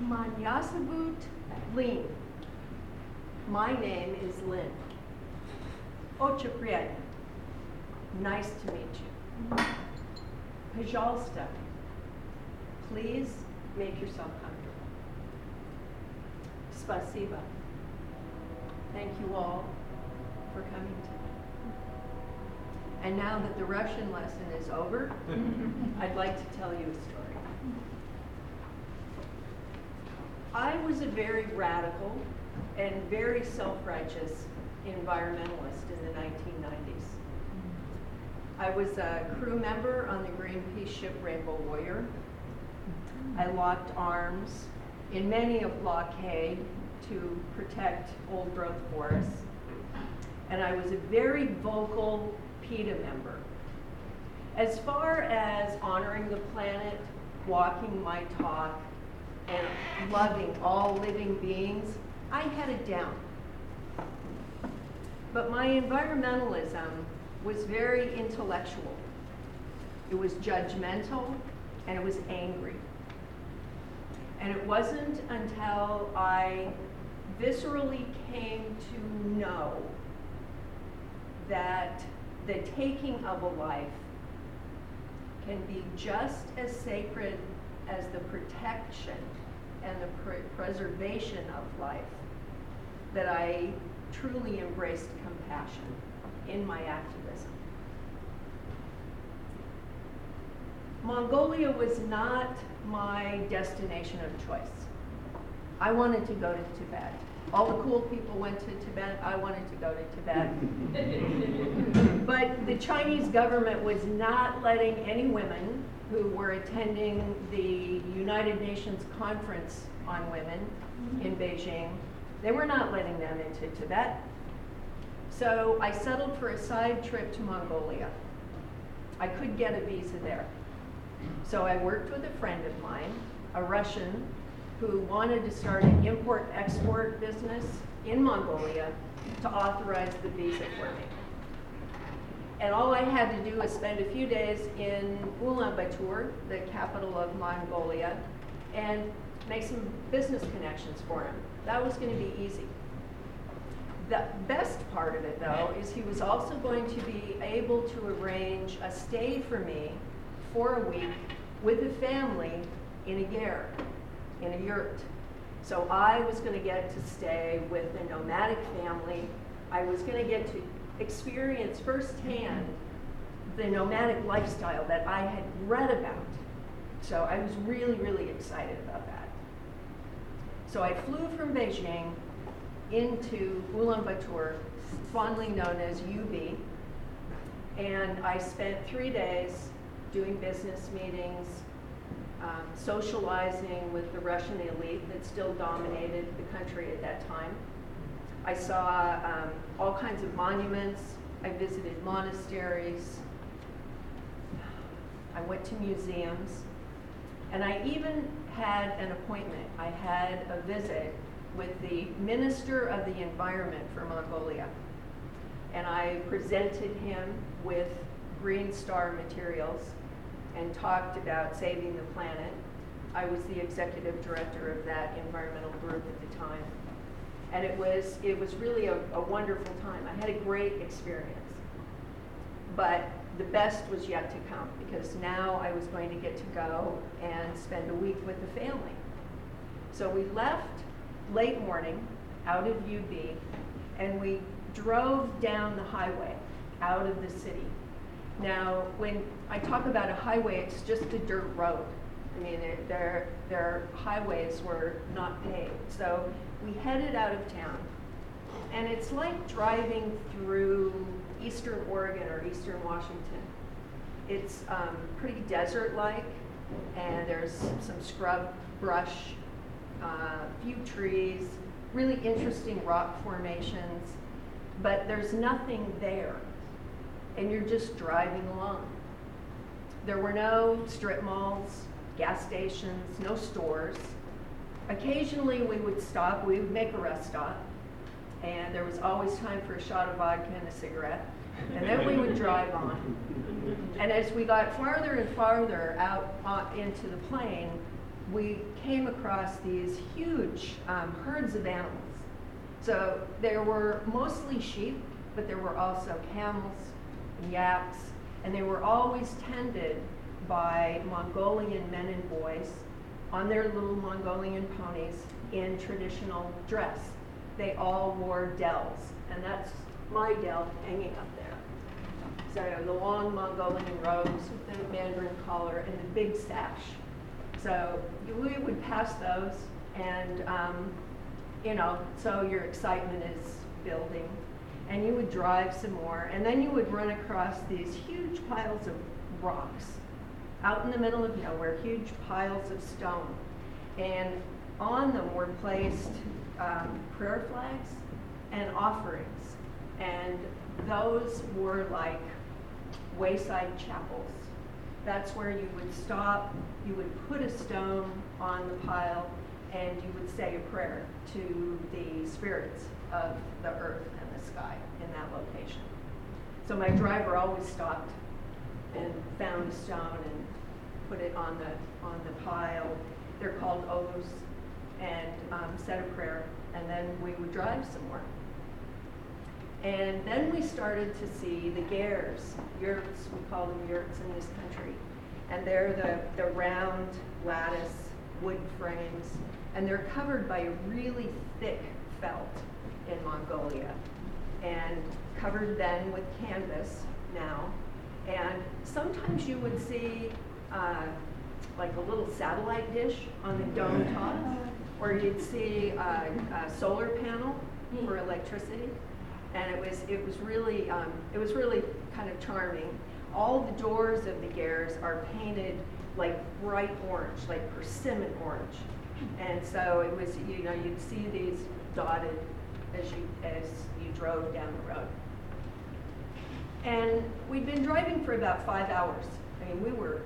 Manyasabut Lynn. My name is Lynn. Ocha oh, Nice to meet you. Pajalsta. Please make yourself comfortable. Spasiba. Thank you all for coming tonight. And now that the Russian lesson is over, I'd like to tell you a story. I was a very radical and very self-righteous environmentalist in the 1990s. I was a crew member on the Greenpeace ship Rainbow Warrior. I locked arms in many a blockade to protect old growth forests. And I was a very vocal PETA member. As far as honoring the planet, walking my talk, and loving all living beings, I had it down. But my environmentalism was very intellectual. It was judgmental and it was angry. And it wasn't until I viscerally came to know that the taking of a life can be just as sacred as the protection and the pre preservation of life that I truly embraced compassion in my activism. Mongolia was not my destination of choice. I wanted to go to Tibet. All the cool people went to Tibet. I wanted to go to Tibet. but the Chinese government was not letting any women who were attending the United Nations Conference on Women mm-hmm. in Beijing, they were not letting them into Tibet. So I settled for a side trip to Mongolia. I could get a visa there. So I worked with a friend of mine, a Russian, who wanted to start an import-export business in Mongolia to authorize the visa for me. And all I had to do was spend a few days in Ulaanbaatar, the capital of Mongolia, and make some business connections for him. That was going to be easy. The best part of it, though, is he was also going to be able to arrange a stay for me for a week with a family in a ger, in a yurt. So I was going to get to stay with a nomadic family. I was going to get to experience firsthand the nomadic lifestyle that I had read about. So I was really, really excited about that. So I flew from Beijing into Ulaanbaatar, fondly known as UB, and I spent three days doing business meetings, um, socializing with the Russian elite that still dominated the country at that time. I saw um, all kinds of monuments. I visited monasteries. I went to museums. And I even had an appointment. I had a visit with the Minister of the Environment for Mongolia. And I presented him with Green Star materials and talked about saving the planet. I was the executive director of that environmental group at the time. And it was, it was really a, a wonderful time. I had a great experience. But the best was yet to come because now I was going to get to go and spend a week with the family. So we left late morning out of UB and we drove down the highway out of the city. Now, when I talk about a highway, it's just a dirt road. I mean, their, their highways were not paved. So we headed out of town. And it's like driving through eastern Oregon or eastern Washington. It's um, pretty desert-like, and there's some scrub brush, a uh, few trees, really interesting rock formations, but there's nothing there, and you're just driving along. There were no strip malls, gas stations, no stores. Occasionally we would stop, we would make a rest stop, and there was always time for a shot of vodka and a cigarette. And then we would drive on. And as we got farther and farther out uh, into the plain, we came across these huge um, herds of animals. So there were mostly sheep, but there were also camels and yaks, and they were always tended by Mongolian men and boys on their little Mongolian ponies in traditional dress. They all wore deels, and that's my deel hanging up there. So the long Mongolian robes with the mandarin collar and the big sash. So we would pass those, and um, you know, so your excitement is building. And you would drive some more, and then you would run across these huge piles of rocks out in the middle of nowhere, huge piles of stone. And on them were placed um, prayer flags and offerings. And those were like wayside chapels. That's where you would stop, you would put a stone on the pile, and you would say a prayer to the spirits of the earth and the sky in that location. So my driver always stopped and found a stone and put it on the on the pile. They're called oghuz, and um, said a prayer, and then we would drive some more. And then we started to see the gers, yurts, we call them yurts in this country. And they're the, the round lattice wood frames, and they're covered by a really thick felt in Mongolia, and covered then with canvas now. And sometimes you would see uh, like a little satellite dish on the dome top, or you'd see a, a solar panel for electricity and it was it was really um, it was really kind of charming. All the doors of the gers are painted like bright orange, like persimmon orange, and so it was you know you'd see these dotted as you as you drove down the road. And we'd been driving for about five hours. I mean, we were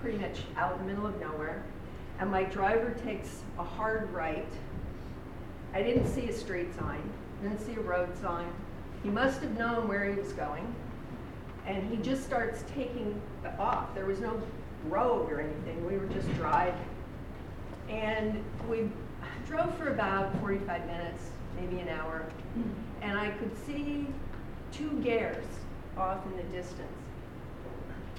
pretty much out in the middle of nowhere, and my driver takes a hard right. I didn't see a street sign didn't see a road sign. He must have known where he was going. And he just starts taking off. There was no road or anything. We were just driving. And we drove for about 45 minutes, maybe an hour. And I could see two gers off in the distance.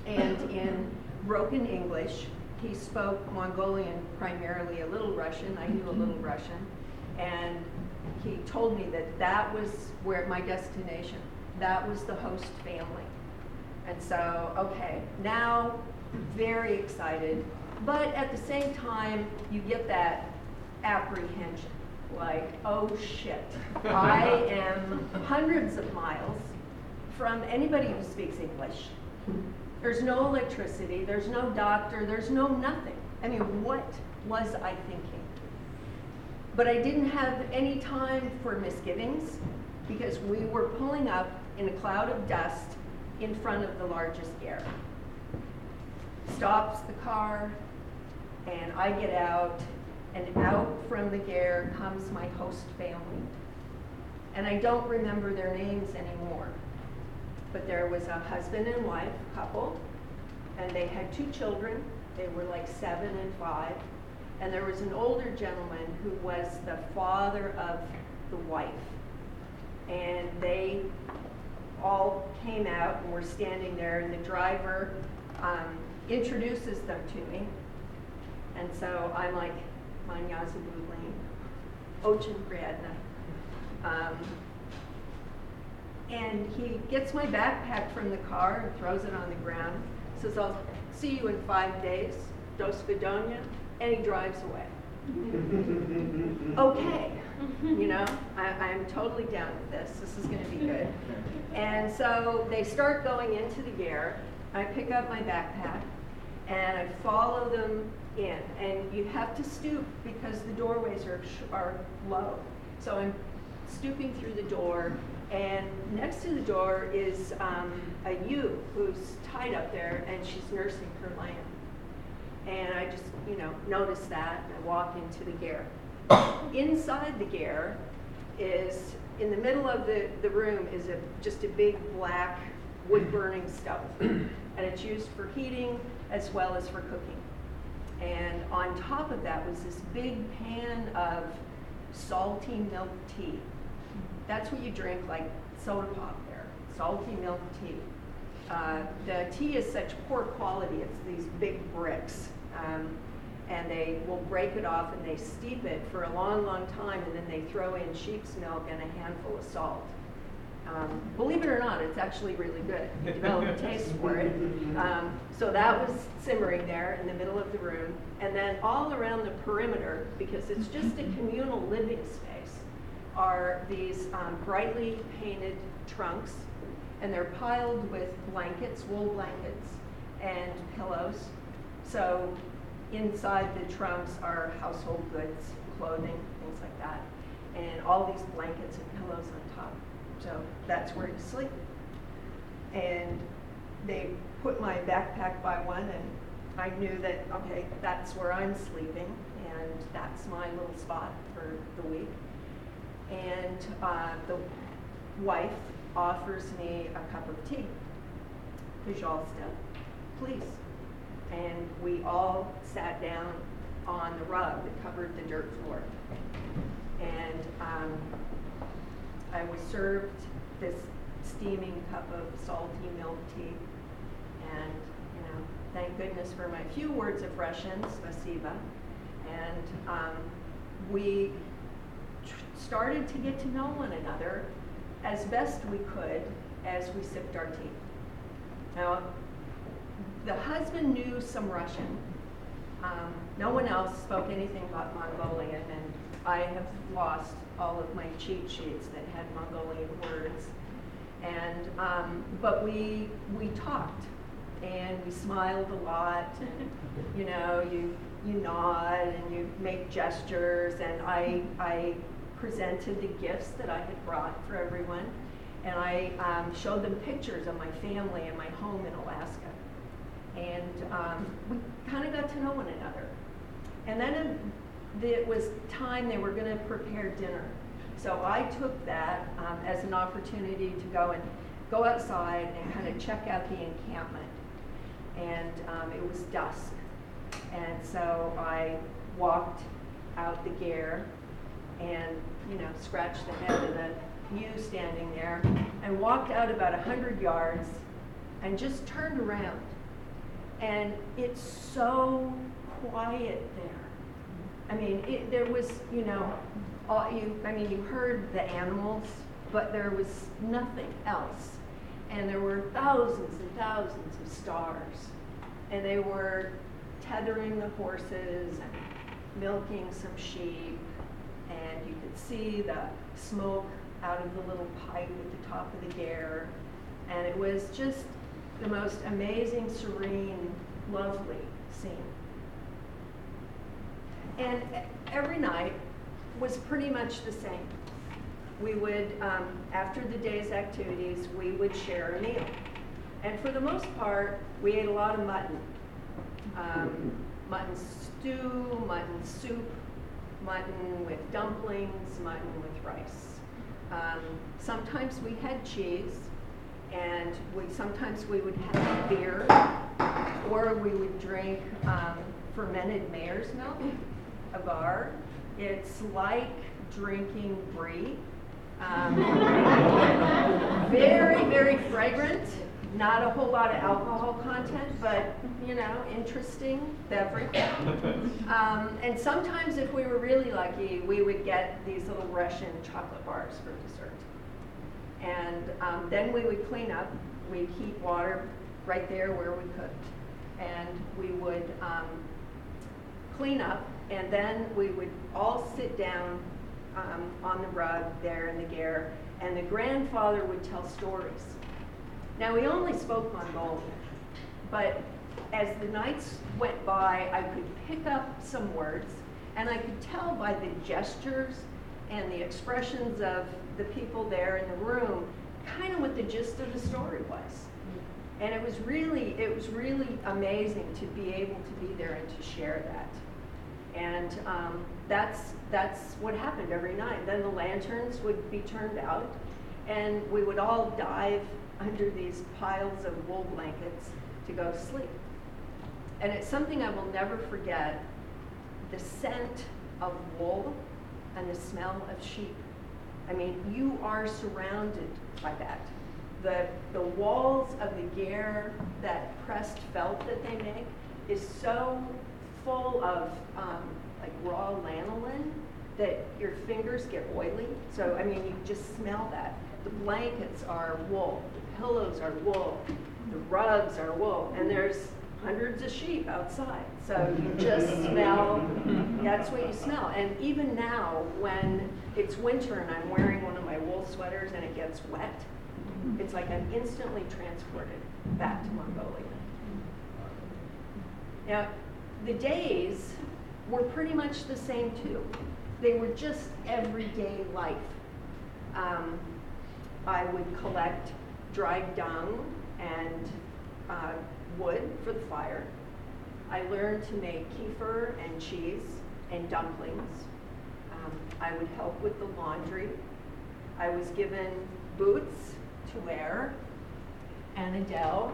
And in broken English, he spoke Mongolian primarily, a little Russian. I knew a mm-hmm. little Russian. And he told me that that was where my destination, that was the host family. And so, okay, now very excited, but at the same time, you get that apprehension like, oh shit, I am hundreds of miles from anybody who speaks English. There's no electricity, there's no doctor, there's no nothing. I mean, what was I thinking? But I didn't have any time for misgivings because we were pulling up in a cloud of dust in front of the largest ger. Stops the car, and I get out, and out from the ger comes my host family. And I don't remember their names anymore. But there was a husband and wife couple, and they had two children. They were like seven and five and there was an older gentleman who was the father of the wife. And they all came out and were standing there, and the driver um, introduces them to me. And so I'm like, Manyaza Bulane, Ochin Briadna. Um, and he gets my backpack from the car and throws it on the ground. Says, I'll see you in five days. Dos Vidonia and he drives away. okay, you know, I, I'm totally down with this. This is going to be good. And so they start going into the ger. I pick up my backpack and I follow them in. And you have to stoop because the doorways are, are low. So I'm stooping through the door, and next to the door is um, a ewe who's tied up there, and she's nursing her lamb. And I just, you know, notice that and I walk into the ger. Inside the ger is, in the middle of the, the room is a, just a big black wood burning stove. and it's used for heating as well as for cooking. And on top of that was this big pan of salty milk tea. That's what you drink like soda pop there, salty milk tea. Uh, the tea is such poor quality, it's these big bricks. Um, and they will break it off and they steep it for a long, long time, and then they throw in sheep's milk and a handful of salt. Um, believe it or not, it's actually really good. You develop a taste for it. Um, so that was simmering there in the middle of the room. And then all around the perimeter, because it's just a communal living space, are these um, brightly painted trunks. And they're piled with blankets, wool blankets, and pillows. So inside the trunks are household goods, clothing, things like that. And all these blankets and pillows on top. So that's where you sleep. And they put my backpack by one, and I knew that, okay, that's where I'm sleeping, and that's my little spot for the week. And uh, the wife offers me a cup of tea. Pajolsta, please. And we all sat down on the rug that covered the dirt floor. And um, I was served this steaming cup of salty milk tea. And, you know, thank goodness for my few words of Russian, spasiba. And um, we started to get to know one another as best we could as we sipped our tea. Now, the husband knew some Russian. Um, no one else spoke anything about Mongolian, and I have lost all of my cheat sheets that had Mongolian words. And um, but we we talked, and we smiled a lot, and you know you you nod and you make gestures, and I I presented the gifts that I had brought for everyone, and I um, showed them pictures of my family and my home in Alaska, and um, we kind of got to know one another, and then it was time they were going to prepare dinner. So I took that um, as an opportunity to go and go outside and kind of check out the encampment. And um, it was dusk. And so I walked out the ger and, you know, scratched the head of the ewe standing there and walked out about 100 yards and just turned around. And it's so quiet there. I mean, it, there was, you know, all you, I mean, you heard the animals, but there was nothing else. And there were thousands and thousands of stars. And they were tethering the horses and milking some sheep. And you could see the smoke out of the little pipe at the top of the ger. And it was just the most amazing, serene, lovely scene. And every night was pretty much the same. We would, um, after the day's activities, we would share a meal. And for the most part, we ate a lot of mutton. Um, mutton stew, mutton soup, mutton with dumplings, mutton with rice. Um, sometimes we had cheese, and we sometimes we would have beer, or we would drink um, fermented mare's milk airag. It's like drinking brie. Um, very, very fragrant. Not a whole lot of alcohol content, but you know, interesting beverage. Um, and sometimes, if we were really lucky, we would get these little Russian chocolate bars for dessert. And um, then we would clean up. We'd heat water right there where we cooked, and we would um, clean up and then we would all sit down um, on the rug there in the ger, and the grandfather would tell stories. Now, we only spoke Mongolian, but as the nights went by, I could pick up some words, and I could tell by the gestures and the expressions of the people there in the room kind of what the gist of the story was. And it was really, it was really amazing to be able to be there and to share that. And um, that's, that's what happened every night. Then the lanterns would be turned out, and we would all dive under these piles of wool blankets to go sleep. and it's something I will never forget the scent of wool and the smell of sheep. I mean, you are surrounded by that. The, the walls of the ger, that pressed felt that they make, is so full of um, like raw lanolin that your fingers get oily. So, I mean, you just smell that. The blankets are wool, the pillows are wool, the rugs are wool, and there's hundreds of sheep outside. So you just smell, that's what you smell. And even now, when it's winter and I'm wearing one of my wool sweaters and it gets wet, it's like I'm instantly transported back to Mongolia. Now, the days were pretty much the same too. They were just everyday life. Um, I would collect dried dung and uh, wood for the fire. I learned to make kefir and cheese and dumplings. Um, I would help with the laundry. I was given boots to wear and a deel.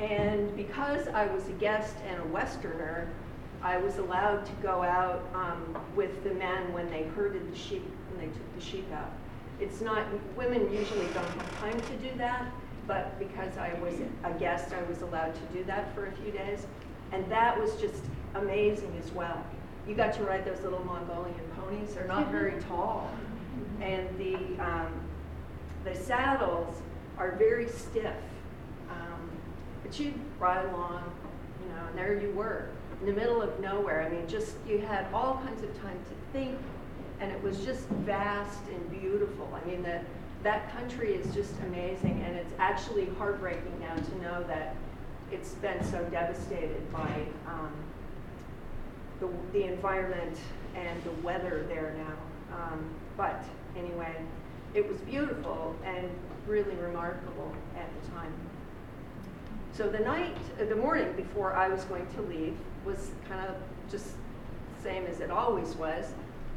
And because I was a guest and a Westerner, I was allowed to go out um, with the men when they herded the sheep, when they took the sheep out. It's not, women usually don't have time to do that, but because I was a guest, I was allowed to do that for a few days. And that was just amazing as well. You got to ride those little Mongolian ponies. They're not very tall. And the, um, the saddles are very stiff. Um, but you'd ride along, you know, and there you were in the middle of nowhere. I mean, just you had all kinds of time to think, and it was just vast and beautiful. I mean, the, that country is just amazing, and it's actually heartbreaking now to know that it's been so devastated by um, the, the environment and the weather there now. Um, but anyway, it was beautiful and really remarkable at the time. So the night, uh, the morning before I was going to leave was kind of just same as it always was.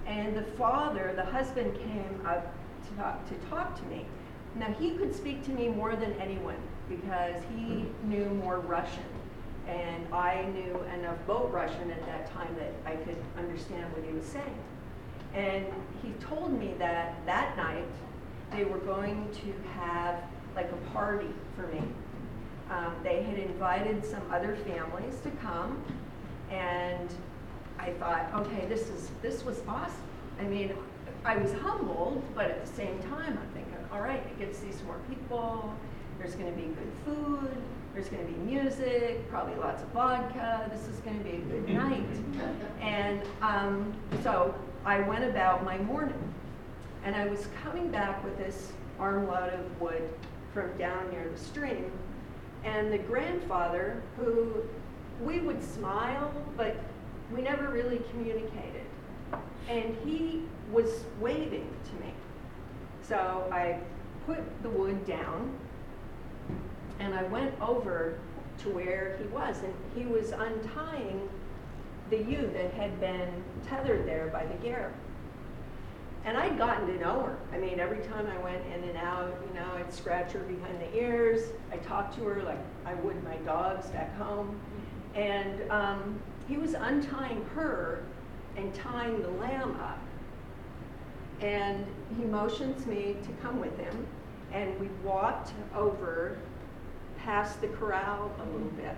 And the father, the husband, came up to talk, to talk to me. Now, he could speak to me more than anyone because he knew more Russian. And I knew enough boat Russian at that time that I could understand what he was saying. And he told me that that night they were going to have like a party for me. Um, they had invited some other families to come, and I thought, okay, this is this was awesome. I mean, I was humbled, but at the same time, I'm thinking, all right, I get to see some more people. There's going to be good food. There's going to be music, probably lots of vodka. This is going to be a good night. And um, so I went about my morning. And I was coming back with this armload of wood from down near the stream. And the grandfather, who we would smile, but we never really communicated. And he was waving to me. So I put the wood down and I went over to where he was, and he was untying the ewe that had been tethered there by the ger. And I'd gotten to know her. I mean, every time I went in and out, you know, I'd scratch her behind the ears. I talked to her like I would my dogs back home. And um, he was untying her and tying the lamb up. And he motions me to come with him, and we walked over past the corral a little bit.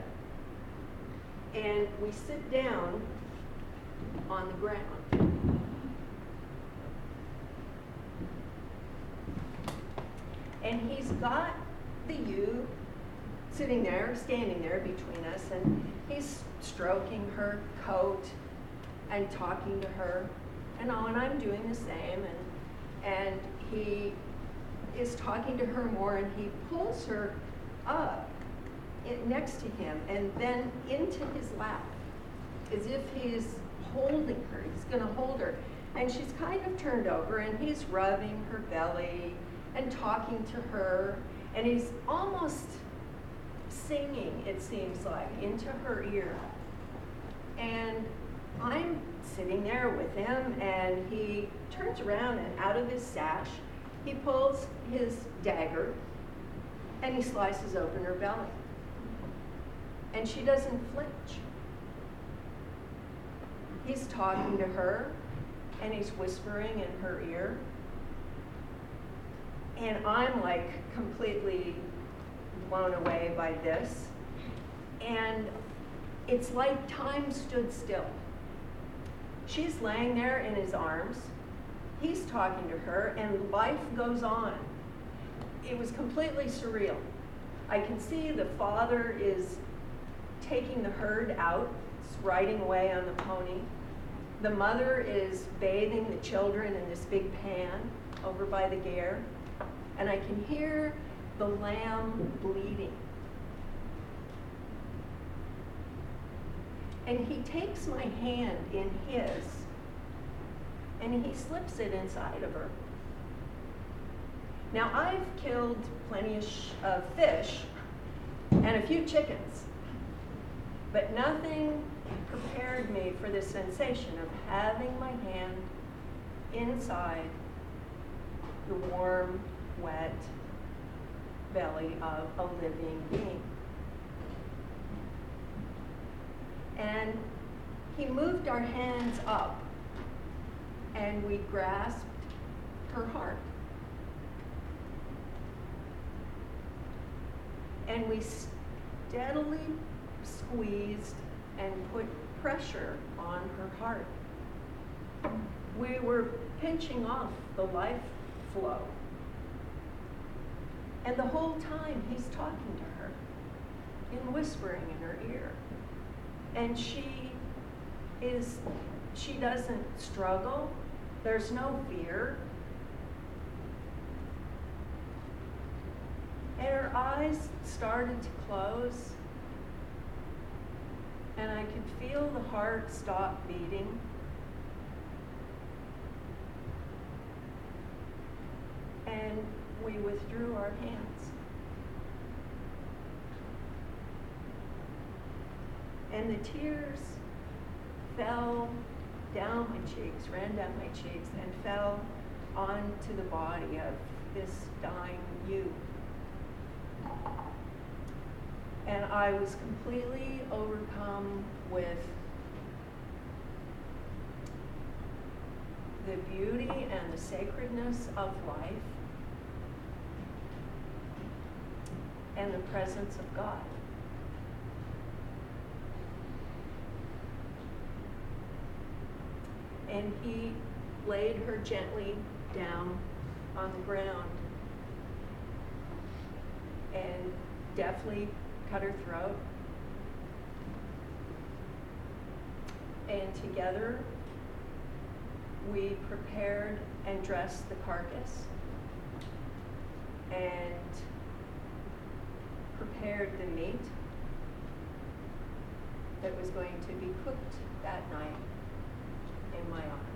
And we sit down on the ground. And he's got the ewe sitting there, standing there between us, and he's stroking her coat and talking to her. And, oh, and I'm doing the same. And, and he is talking to her more, and he pulls her up next to him and then into his lap as if he's holding her. He's going to hold her. And she's kind of turned over, and he's rubbing her belly and talking to her. And he's almost singing, it seems like, into her ear. And I'm sitting there with him, and he turns around and out of his sash, he pulls his dagger and he slices open her belly. And she doesn't flinch. He's talking to her and he's whispering in her ear. And I'm like completely blown away by this. And it's like time stood still. She's laying there in his arms. He's talking to her, and life goes on. It was completely surreal. I can see the father is taking the herd out, riding away on the pony. The mother is bathing the children in this big pan over by the ger. And I can hear the lamb bleeding. And he takes my hand in his and he slips it inside of her. Now, I've killed plenty of fish and a few chickens, but nothing prepared me for the sensation of having my hand inside the warm, wet belly of a living being. And he moved our hands up and we grasped her heart. And we steadily squeezed and put pressure on her heart. We were pinching off the life flow. And the whole time he's talking to her and whispering in her ear. And she is, she doesn't struggle. There's no fear. And her eyes started to close. And I could feel the heart stop beating. And we withdrew our hands. And the tears fell down my cheeks, ran down my cheeks, and fell onto the body of this dying ewe. And I was completely overcome with the beauty and the sacredness of life and the presence of God. And he laid her gently down on the ground and deftly cut her throat. And together we prepared and dressed the carcass and prepared the meat that was going to be cooked that night in my honor.